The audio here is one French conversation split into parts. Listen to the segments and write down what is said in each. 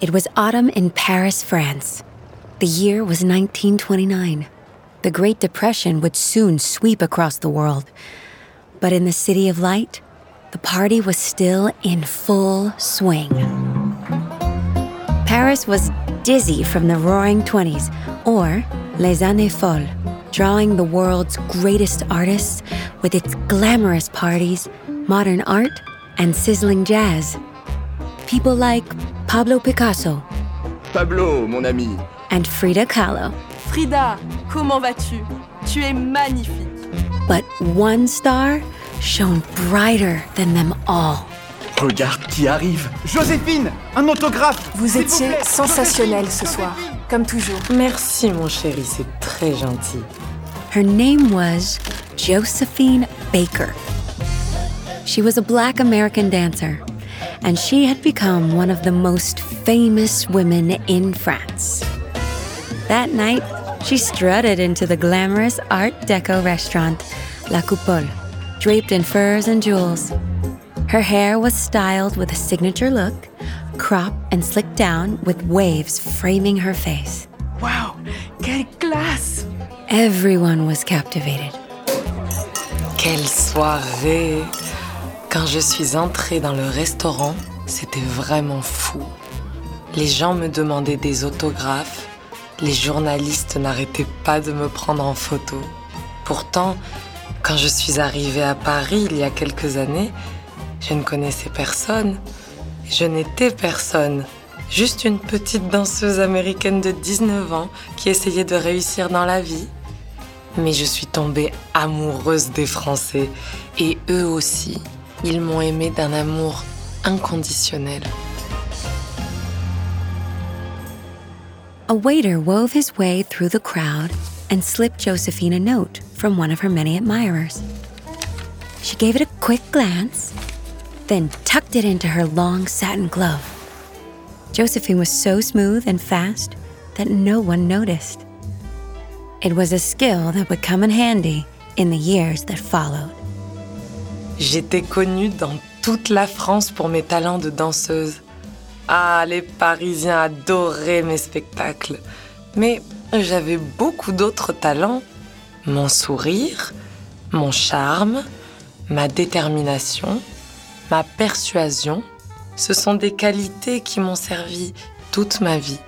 It was autumn in Paris, France. The year was 1929. The Great Depression would soon sweep across the world. But in the City of Light, the party was still in full swing. Paris was dizzy from the roaring 20s, or Les Années Folles, drawing the world's greatest artists with its glamorous parties, modern art, and sizzling jazz. People like Pablo Picasso Pablo, mon ami. and Frida Kahlo. Frida, comment vas-tu Tu es magnifique. But one star shone brighter than them all. Regarde qui arrive. Joséphine, un autographe. Vous s'il étiez plaît. sensationnel Joséphine, ce soir, Joséphine. comme toujours. Merci mon chéri, c'est très gentil. Her name was Josephine Baker. She was a black American dancer, and she had become one of the most famous women in France. That night, she strutted into the glamorous Art Deco restaurant, La Coupole, draped in furs and jewels. Her hair was styled with a signature look, cropped and slicked down with waves framing her face. Waouh, quelle classe Everyone was captivated. Quelle soirée Quand je suis entrée dans le restaurant, c'était vraiment fou. Les gens me demandaient des autographes, les journalistes n'arrêtaient pas de me prendre en photo. Pourtant, quand je suis arrivée à Paris il y a quelques années, je ne connaissais personne. Je n'étais personne. Juste une petite danseuse américaine de 19 ans qui essayait de réussir dans la vie. Mais je suis tombée amoureuse des Français et eux aussi. Ils m'ont aimée d'un amour inconditionnel. A waiter wove his way through the crowd and slipped Josephine a note from one of her many admirers. She gave it a quick glance, then tucked it into her long satin glove. Josephine was so smooth and fast that no one noticed. It was a skill that would come in handy in the years that followed. J'étais connue dans toute la France pour mes talents de danseuse. Ah, les Parisiens adoraient mes spectacles. Mais j'avais beaucoup d'autres talents. Mon sourire, mon charme, ma détermination, ma persuasion, ce sont des qualités qui m'ont servi toute ma vie.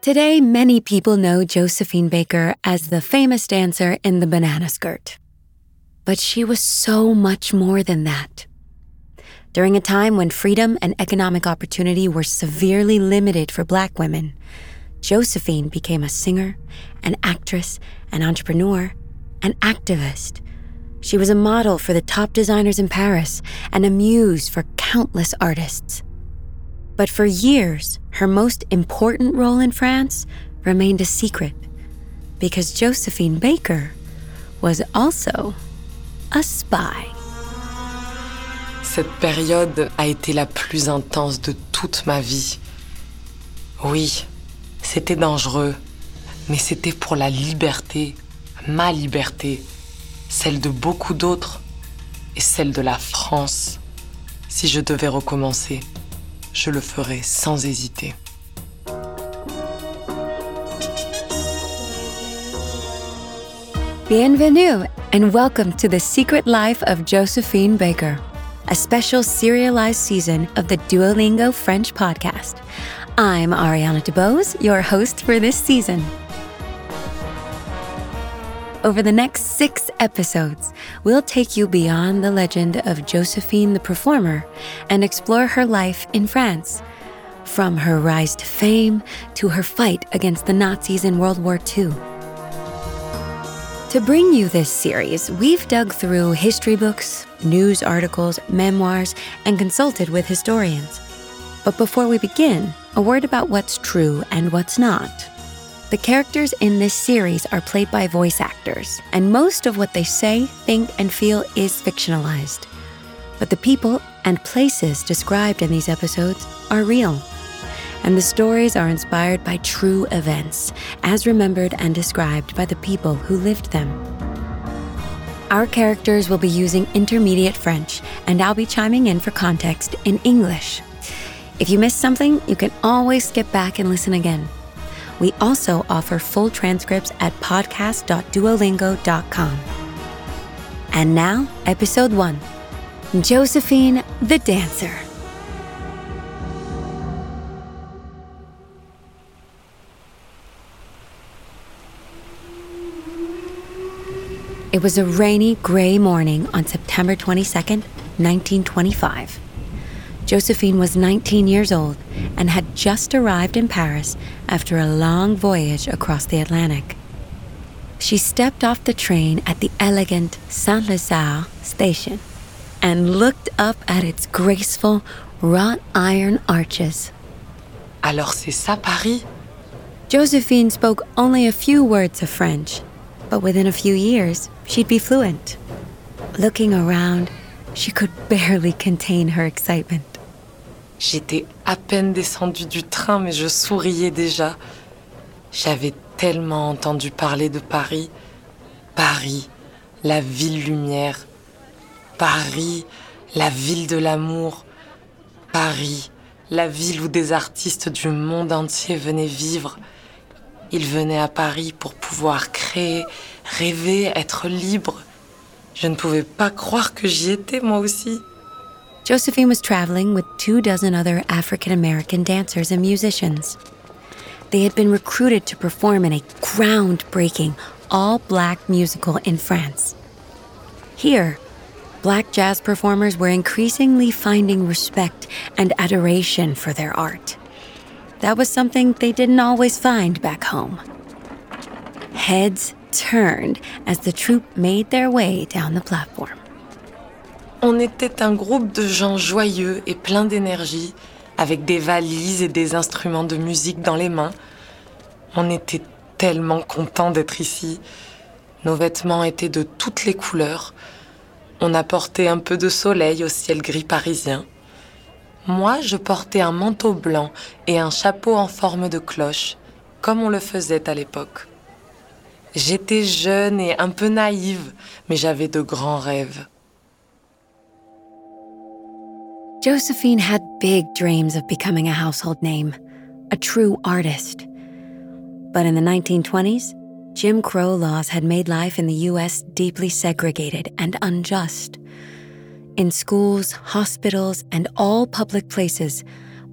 Today, many people know Josephine Baker as the famous dancer in the banana skirt. But she was so much more than that. During a time when freedom and economic opportunity were severely limited for Black women, Josephine became a singer, an actress, an entrepreneur, an activist. She was a model for the top designers in Paris and a muse for countless artists. But for years, her most important role in France remained a secret because Josephine Baker was also a spy. Cette période a été la plus intense de toute ma vie. Oui, c'était dangereux, mais c'était pour la liberté, ma liberté, celle de beaucoup d'autres et celle de la France. Si je devais recommencer, je le ferais sans hésiter. Bienvenue and welcome to the secret life of Josephine Baker, a special serialized season of the Duolingo French podcast. I'm Ariana DeBose, your host for this season. Over the next six episodes, we'll take you beyond the legend of Josephine the performer and explore her life in France, from her rise to fame to her fight against the Nazis in World War II. To bring you this series, we've dug through history books, news articles, memoirs, and consulted with historians. But before we begin, a word about what's true and what's not. The characters in this series are played by voice actors, and most of what they say, think, and feel is fictionalized. But the people and places described in these episodes are real. And the stories are inspired by true events, as remembered and described by the people who lived them. Our characters will be using intermediate French, and I'll be chiming in for context in English. If you missed something, you can always skip back and listen again. We also offer full transcripts at podcast.duolingo.com. And now, episode one Josephine the Dancer. It was a rainy, gray morning on September 22nd, 1925. Josephine was 19 years old and had just arrived in Paris after a long voyage across the Atlantic. She stepped off the train at the elegant Saint Lazare station and looked up at its graceful wrought iron arches. Alors c'est ça Paris Josephine spoke only a few words of French, but within a few years, she'd be fluent. Looking around, she could barely contain her excitement. J'étais à peine descendue du train, mais je souriais déjà. J'avais tellement entendu parler de Paris. Paris, la ville lumière. Paris, la ville de l'amour. Paris, la ville où des artistes du monde entier venaient vivre. Ils venaient à Paris pour pouvoir créer, rêver, être libre. Je ne pouvais pas croire que j'y étais moi aussi. Josephine was traveling with two dozen other African American dancers and musicians. They had been recruited to perform in a groundbreaking all black musical in France. Here, black jazz performers were increasingly finding respect and adoration for their art. That was something they didn't always find back home. Heads turned as the troupe made their way down the platform. On était un groupe de gens joyeux et pleins d'énergie, avec des valises et des instruments de musique dans les mains. On était tellement contents d'être ici. Nos vêtements étaient de toutes les couleurs. On apportait un peu de soleil au ciel gris parisien. Moi, je portais un manteau blanc et un chapeau en forme de cloche, comme on le faisait à l'époque. J'étais jeune et un peu naïve, mais j'avais de grands rêves. Josephine had big dreams of becoming a household name, a true artist. But in the 1920s, Jim Crow laws had made life in the U.S. deeply segregated and unjust. In schools, hospitals, and all public places,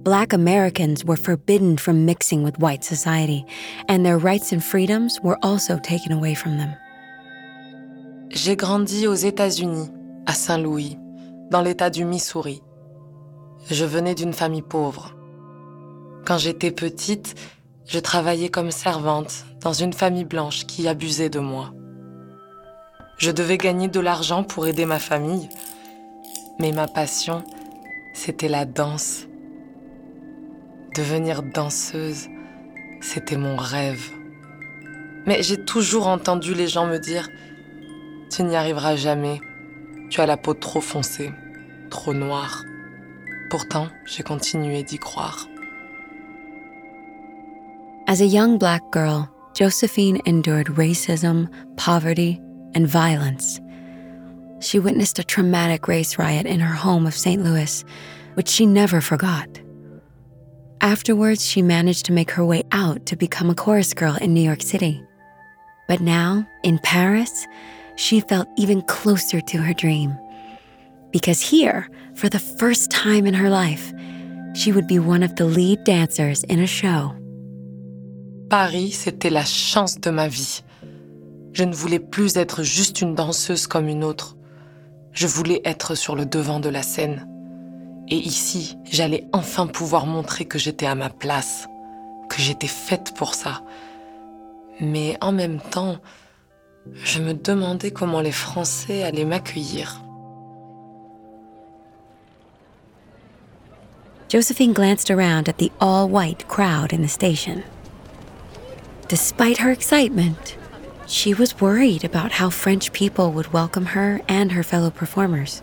Black Americans were forbidden from mixing with white society, and their rights and freedoms were also taken away from them. J'ai grandi aux États-Unis, à Saint-Louis, dans l'État du Missouri. Je venais d'une famille pauvre. Quand j'étais petite, je travaillais comme servante dans une famille blanche qui abusait de moi. Je devais gagner de l'argent pour aider ma famille, mais ma passion, c'était la danse. Devenir danseuse, c'était mon rêve. Mais j'ai toujours entendu les gens me dire ⁇ Tu n'y arriveras jamais, tu as la peau trop foncée, trop noire ⁇ Pourtant, j'ai continué d'y croire. As a young black girl, Josephine endured racism, poverty, and violence. She witnessed a traumatic race riot in her home of St. Louis, which she never forgot. Afterwards, she managed to make her way out to become a chorus girl in New York City. But now, in Paris, she felt even closer to her dream. Because here, for the first time in her life, she would be one of the lead dancers in a show. Paris, c'était la chance de ma vie. Je ne voulais plus être juste une danseuse comme une autre. Je voulais être sur le devant de la scène. Et ici, j'allais enfin pouvoir montrer que j'étais à ma place, que j'étais faite pour ça. Mais en même temps, je me demandais comment les Français allaient m'accueillir. Josephine glanced around at the all white crowd in the station. Despite her excitement, she was worried about how French people would welcome her and her fellow performers.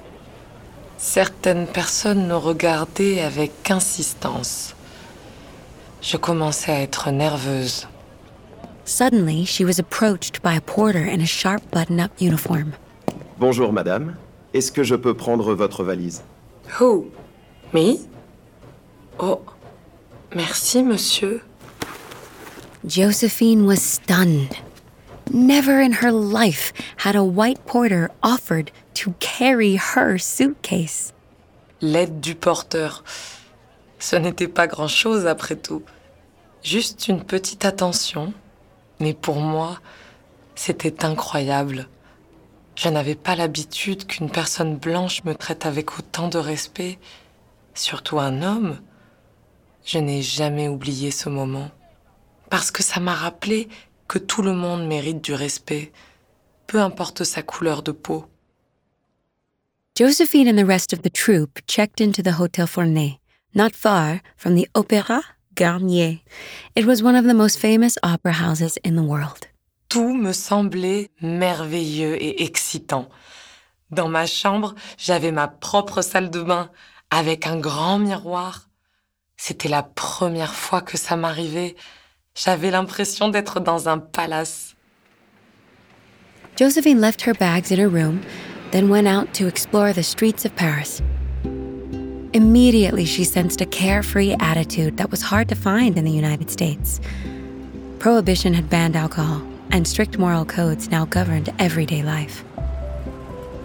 Certaines personnes nous regardaient avec insistance. Je commençais à être nerveuse. Suddenly, she was approached by a porter in a sharp button up uniform. Bonjour madame, est-ce que je peux prendre votre valise Who? Me? Oh, merci, monsieur. Josephine was stunned. Never in her life had a white porter offered to carry her suitcase. L'aide du porteur. Ce n'était pas grand-chose après tout. Juste une petite attention. Mais pour moi, c'était incroyable. Je n'avais pas l'habitude qu'une personne blanche me traite avec autant de respect, surtout un homme. Je n'ai jamais oublié ce moment, parce que ça m'a rappelé que tout le monde mérite du respect, peu importe sa couleur de peau. Josephine and the rest of the troupe checked into the Hotel Fournet, not far from the Opéra Garnier. It was one of the most famous opera houses in the world. Tout me semblait merveilleux et excitant. Dans ma chambre, j'avais ma propre salle de bain avec un grand miroir. C'était la première fois que ça m'arrivait. J'avais l'impression d'être dans un palace. Josephine left her bags in her room, then went out to explore the streets of Paris. Immediately, she sensed a carefree attitude that was hard to find in the United States. Prohibition had banned alcohol, and strict moral codes now governed everyday life.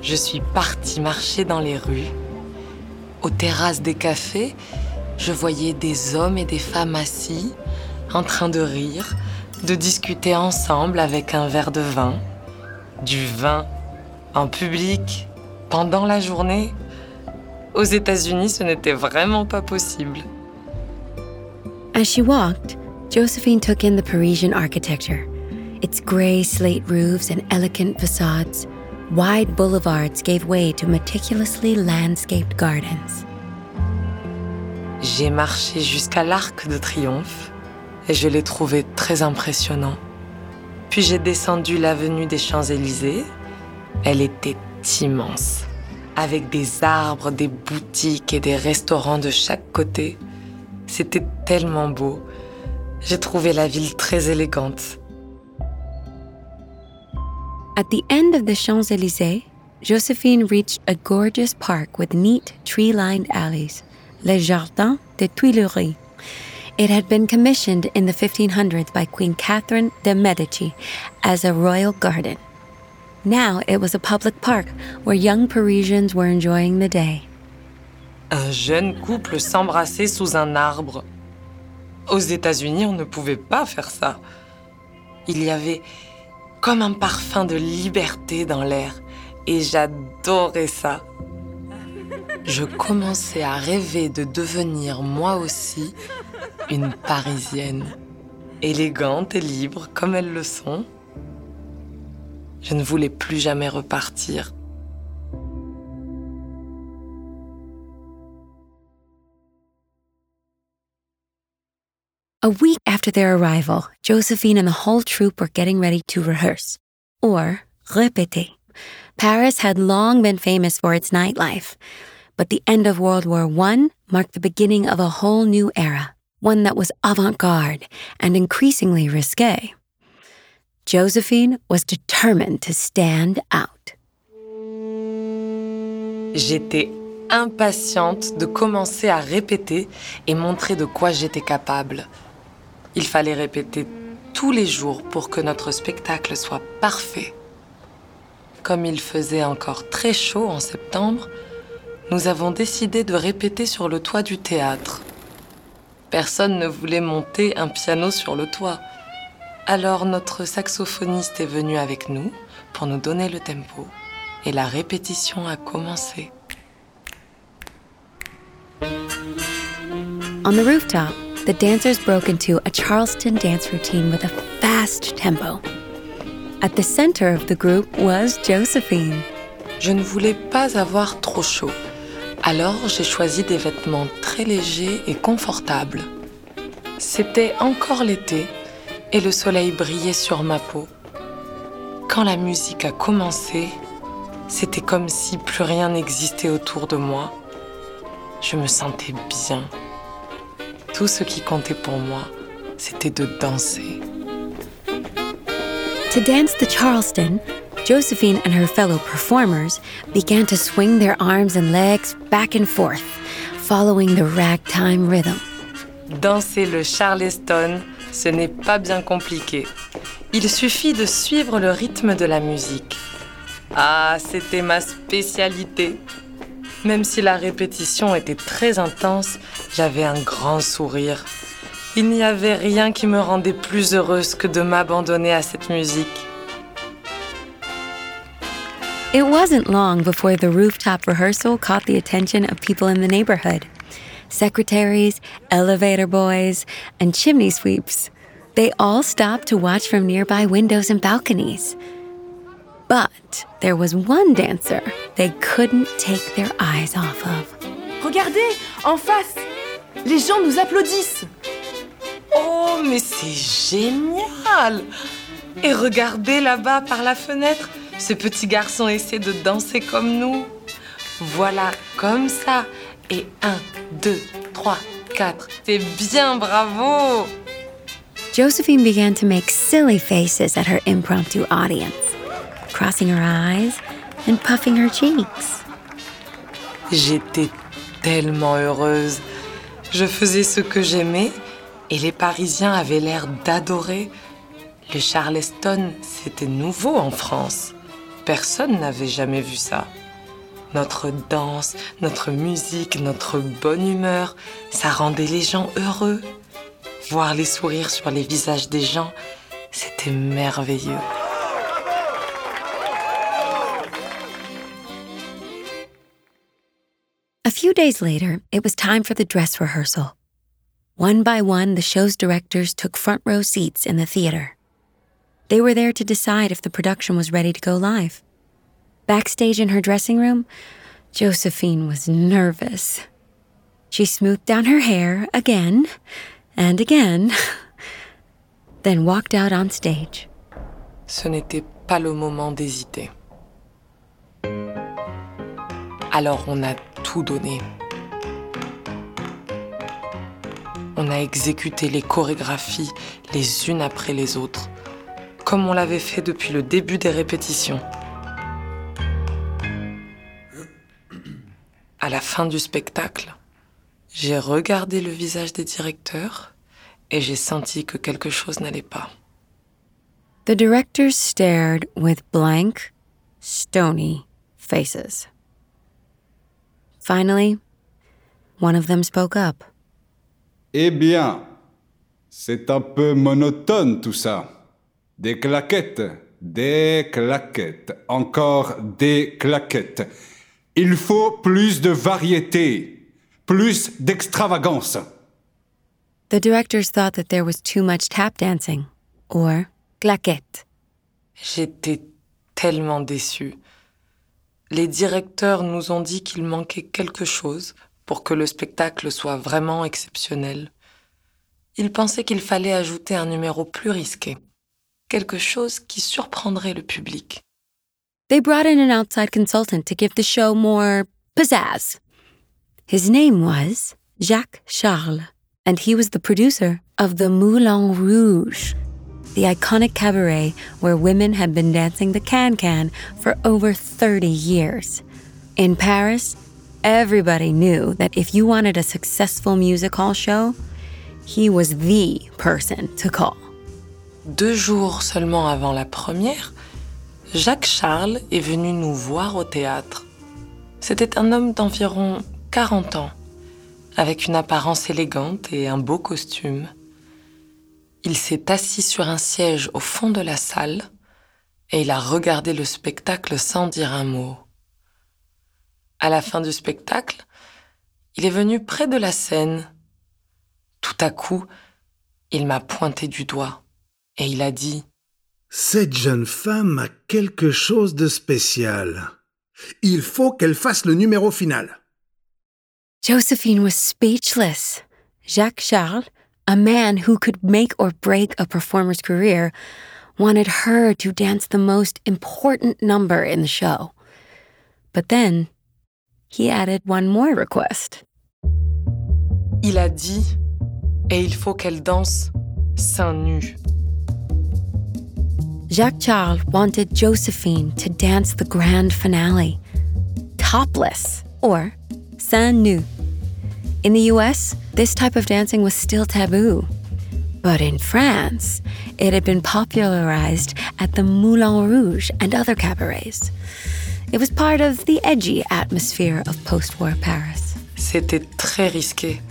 Je suis partie marcher dans les rues. Aux terrasses des cafés, je voyais des hommes et des femmes assis, en train de rire, de discuter ensemble avec un verre de vin. Du vin en public, pendant la journée. Aux États-Unis, ce n'était vraiment pas possible. As she walked, Josephine took in the Parisian architecture. Its gray slate roofs and elegant facades, wide boulevards gave way to meticulously landscaped gardens. J'ai marché jusqu'à l'Arc de Triomphe et je l'ai trouvé très impressionnant. Puis j'ai descendu l'avenue des Champs-Élysées. Elle était immense, avec des arbres, des boutiques et des restaurants de chaque côté. C'était tellement beau. J'ai trouvé la ville très élégante. At the end of the Champs Elysees, Josephine reached a gorgeous park with neat tree lined alleys, Les Jardins des Tuileries. It had been commissioned in the 1500s by Queen Catherine de' Medici as a royal garden. Now it was a public park where young Parisians were enjoying the day. Un jeune couple s'embrassait sous un arbre. Aux États-Unis, on ne pouvait pas faire ça. Il y avait comme un parfum de liberté dans l'air et j'adorais ça. Je commençais à rêver de devenir moi aussi une Parisienne, élégante et libre comme elles le sont. Je ne voulais plus jamais repartir. A week after their arrival, Josephine and the whole troupe were getting ready to rehearse, or répéter. Paris had long been famous for its nightlife, but the end of World War I marked the beginning of a whole new era, one that was avant garde and increasingly risque. Josephine was determined to stand out. J'étais impatiente de commencer à répéter et montrer de quoi j'étais capable. Il fallait répéter tous les jours pour que notre spectacle soit parfait. Comme il faisait encore très chaud en septembre, nous avons décidé de répéter sur le toit du théâtre. Personne ne voulait monter un piano sur le toit. Alors notre saxophoniste est venu avec nous pour nous donner le tempo et la répétition a commencé. On the rooftop, the dancers broke into a Charleston dance routine with a fast tempo. At the center of the group was Josephine. Je ne voulais pas avoir trop chaud, alors j'ai choisi des vêtements très légers et confortables. C'était encore l'été et le soleil brillait sur ma peau. Quand la musique a commencé, c'était comme si plus rien n'existait autour de moi. Je me sentais bien. Tout ce qui comptait pour moi, c'était de danser. To dance the Charleston, Josephine and her fellow performers began to swing their arms and legs back and forth, following the ragtime rhythm. Danser le charleston, ce n'est pas bien compliqué. Il suffit de suivre le rythme de la musique. Ah, c'était ma spécialité. Même si la répétition était très intense, j'avais un grand sourire. Il n'y avait rien qui me rendait plus heureuse que de m'abandonner à cette musique. It wasn't long before the rooftop rehearsal caught the attention of people in the neighborhood secretaries, elevator boys, and chimney sweeps. They all stopped to watch from nearby windows and balconies. But there was one dancer they couldn't take their eyes off of. Regardez, en face Les gens nous applaudissent Oh, mais c'est génial Et regardez là-bas par la fenêtre, ce petit garçon essaie de danser comme nous. Voilà, comme ça. Et un, deux, trois, quatre. C'est bien, bravo Josephine began to make silly faces at her impromptu audience, crossing her eyes and puffing her cheeks. J'étais tellement heureuse. Je faisais ce que j'aimais et les Parisiens avaient l'air d'adorer. Le Charleston, c'était nouveau en France. Personne n'avait jamais vu ça. Notre danse, notre musique, notre bonne humeur, ça rendait les gens heureux. Voir les sourires sur les visages des gens, c'était merveilleux. A few days later, it was time for the dress rehearsal. One by one, the show's directors took front row seats in the theater. They were there to decide if the production was ready to go live. Backstage in her dressing room, Josephine was nervous. She smoothed down her hair again and again, then walked out on stage. Ce n'était pas le moment d'hésiter. Alors on a tout donné. On a exécuté les chorégraphies les unes après les autres, comme on l'avait fait depuis le début des répétitions. À la fin du spectacle, j'ai regardé le visage des directeurs et j'ai senti que quelque chose n'allait pas. The directors stared with blank, stony faces. Finally, one of them spoke up. Eh bien, c'est un peu monotone tout ça. Des claquettes, des claquettes, encore des claquettes. Il faut plus de variété, plus d'extravagance. The directors thought that there was too much tap dancing, or claquette. J'étais tellement déçue. Les directeurs nous ont dit qu'il manquait quelque chose pour que le spectacle soit vraiment exceptionnel. Ils pensaient qu'il fallait ajouter un numéro plus risqué, quelque chose qui surprendrait le public. They brought in an outside consultant to give the show more pizzazz. His name was Jacques Charles, and he was the producer of the Moulin Rouge, the iconic cabaret where women had been dancing the can-can for over 30 years. In Paris, everybody knew that if you wanted a successful music hall show, he was the person to call. Deux jours seulement avant la première, Jacques Charles est venu nous voir au théâtre. C'était un homme d'environ 40 ans, avec une apparence élégante et un beau costume. Il s'est assis sur un siège au fond de la salle et il a regardé le spectacle sans dire un mot. À la fin du spectacle, il est venu près de la scène. Tout à coup, il m'a pointé du doigt et il a dit Cette jeune femme a quelque chose de spécial. Il faut qu'elle fasse le numéro final. Josephine was speechless. Jacques Charles, a man who could make or break a performer's career, wanted her to dance the most important number in the show. But then he added one more request. Il a dit et il faut qu'elle danse seins nus. Jacques Charles wanted Josephine to dance the grand finale, topless or seins nus. In the US, this type of dancing was still taboo. But in France, it had been popularized at the Moulin Rouge and other cabarets. It was part of the edgy atmosphere of post war Paris. C'était très risqué.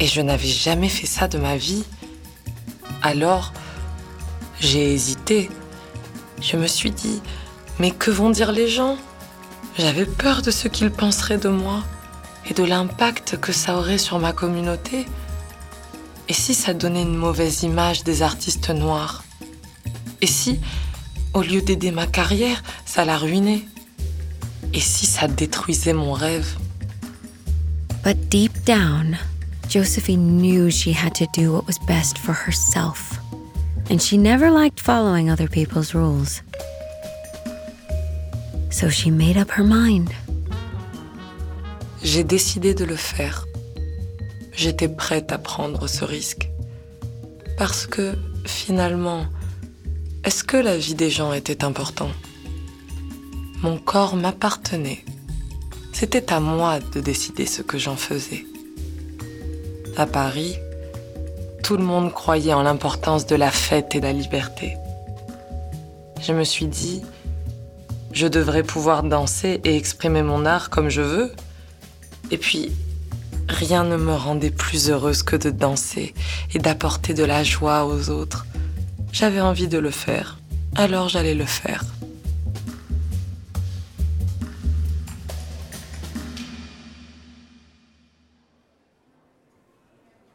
Et je n'avais jamais fait ça de ma vie. Alors, j'ai hésité. Je me suis dit, mais que vont dire les gens? J'avais peur de ce qu'ils penseraient de moi et de l'impact que ça aurait sur ma communauté. Et si ça donnait une mauvaise image des artistes noirs? Et si, au lieu d'aider ma carrière, ça la ruinait Et si ça détruisait mon rêve? But deep down, Josephine knew she had to do what was best for herself. And she never liked following other people's rules. So she made up her mind. J'ai décidé de le faire. J'étais prête à prendre ce risque. Parce que, finalement, est-ce que la vie des gens était important Mon corps m'appartenait. C'était à moi de décider ce que j'en faisais. À Paris, tout le monde croyait en l'importance de la fête et de la liberté. Je me suis dit, je devrais pouvoir danser et exprimer mon art comme je veux. Et puis, rien ne me rendait plus heureuse que de danser et d'apporter de la joie aux autres. J'avais envie de le faire, alors j'allais le faire.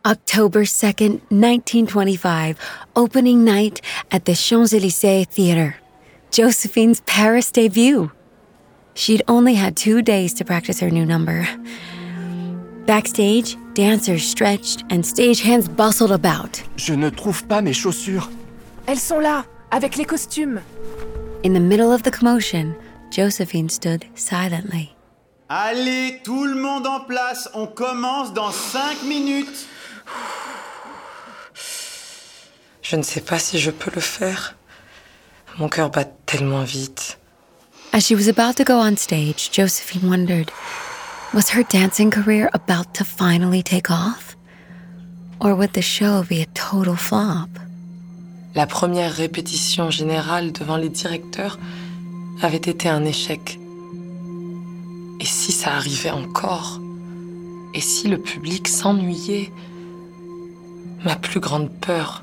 October 2nd, 1925, opening night at the Champs Elysees Theatre. Josephine's Paris debut. She'd only had two days to practice her new number. Backstage, dancers stretched and stagehands bustled about. Je ne trouve pas mes chaussures. Elles sont là, avec les costumes. In the middle of the commotion, Josephine stood silently. Allez, tout le monde en place, on commence dans 5 minutes. Je ne sais pas si je peux le faire. Mon cœur bat tellement vite. As she was about to go on stage, Josephine wondered was her dancing career about to finally take off? Or would the show be a total flop? La première répétition générale devant les directeurs avait été un échec. Et si ça arrivait encore? Et si le public s'ennuyait? Ma plus grande peur,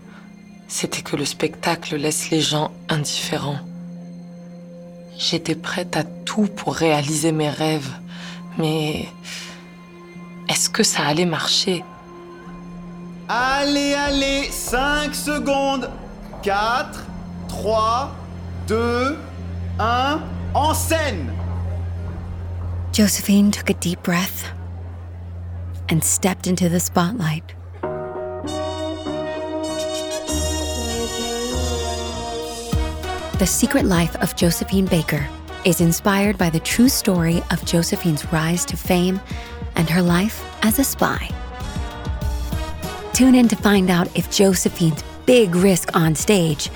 c'était que le spectacle laisse les gens indifférents. J'étais prête à tout pour réaliser mes rêves, mais est-ce que ça allait marcher? Allez, allez, 5 secondes. 4, 3, 2, 1, en scène Josephine took a deep breath and stepped into the spotlight. The Secret Life of Josephine Baker is inspired by the true story of Josephine's rise to fame and her life as a spy. Tune in to find out if Josephine's big risk on stage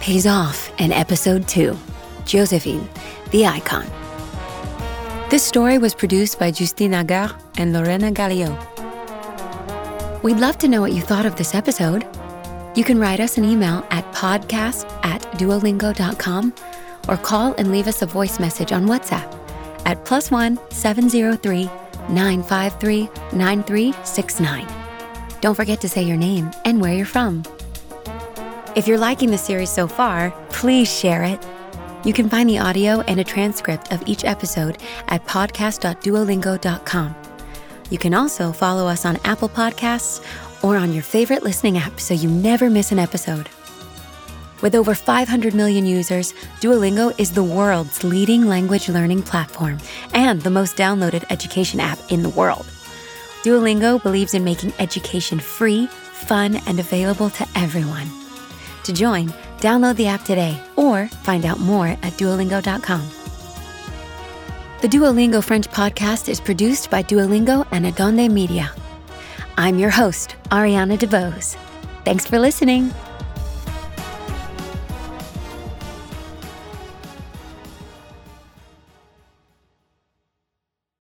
pays off in episode 2 Josephine, the Icon. This story was produced by Justine Agar and Lorena Gallio. We'd love to know what you thought of this episode. You can write us an email at podcast at duolingo.com or call and leave us a voice message on WhatsApp at plus one 703 953 9369. Don't forget to say your name and where you're from. If you're liking the series so far, please share it. You can find the audio and a transcript of each episode at podcast.duolingo.com. You can also follow us on Apple Podcasts or on your favorite listening app so you never miss an episode. With over 500 million users, Duolingo is the world's leading language learning platform and the most downloaded education app in the world. Duolingo believes in making education free, fun, and available to everyone. To join, download the app today or find out more at duolingo.com. The Duolingo French podcast is produced by Duolingo and Adonde Media. I'm your host, Ariana DeBose. Thanks for listening.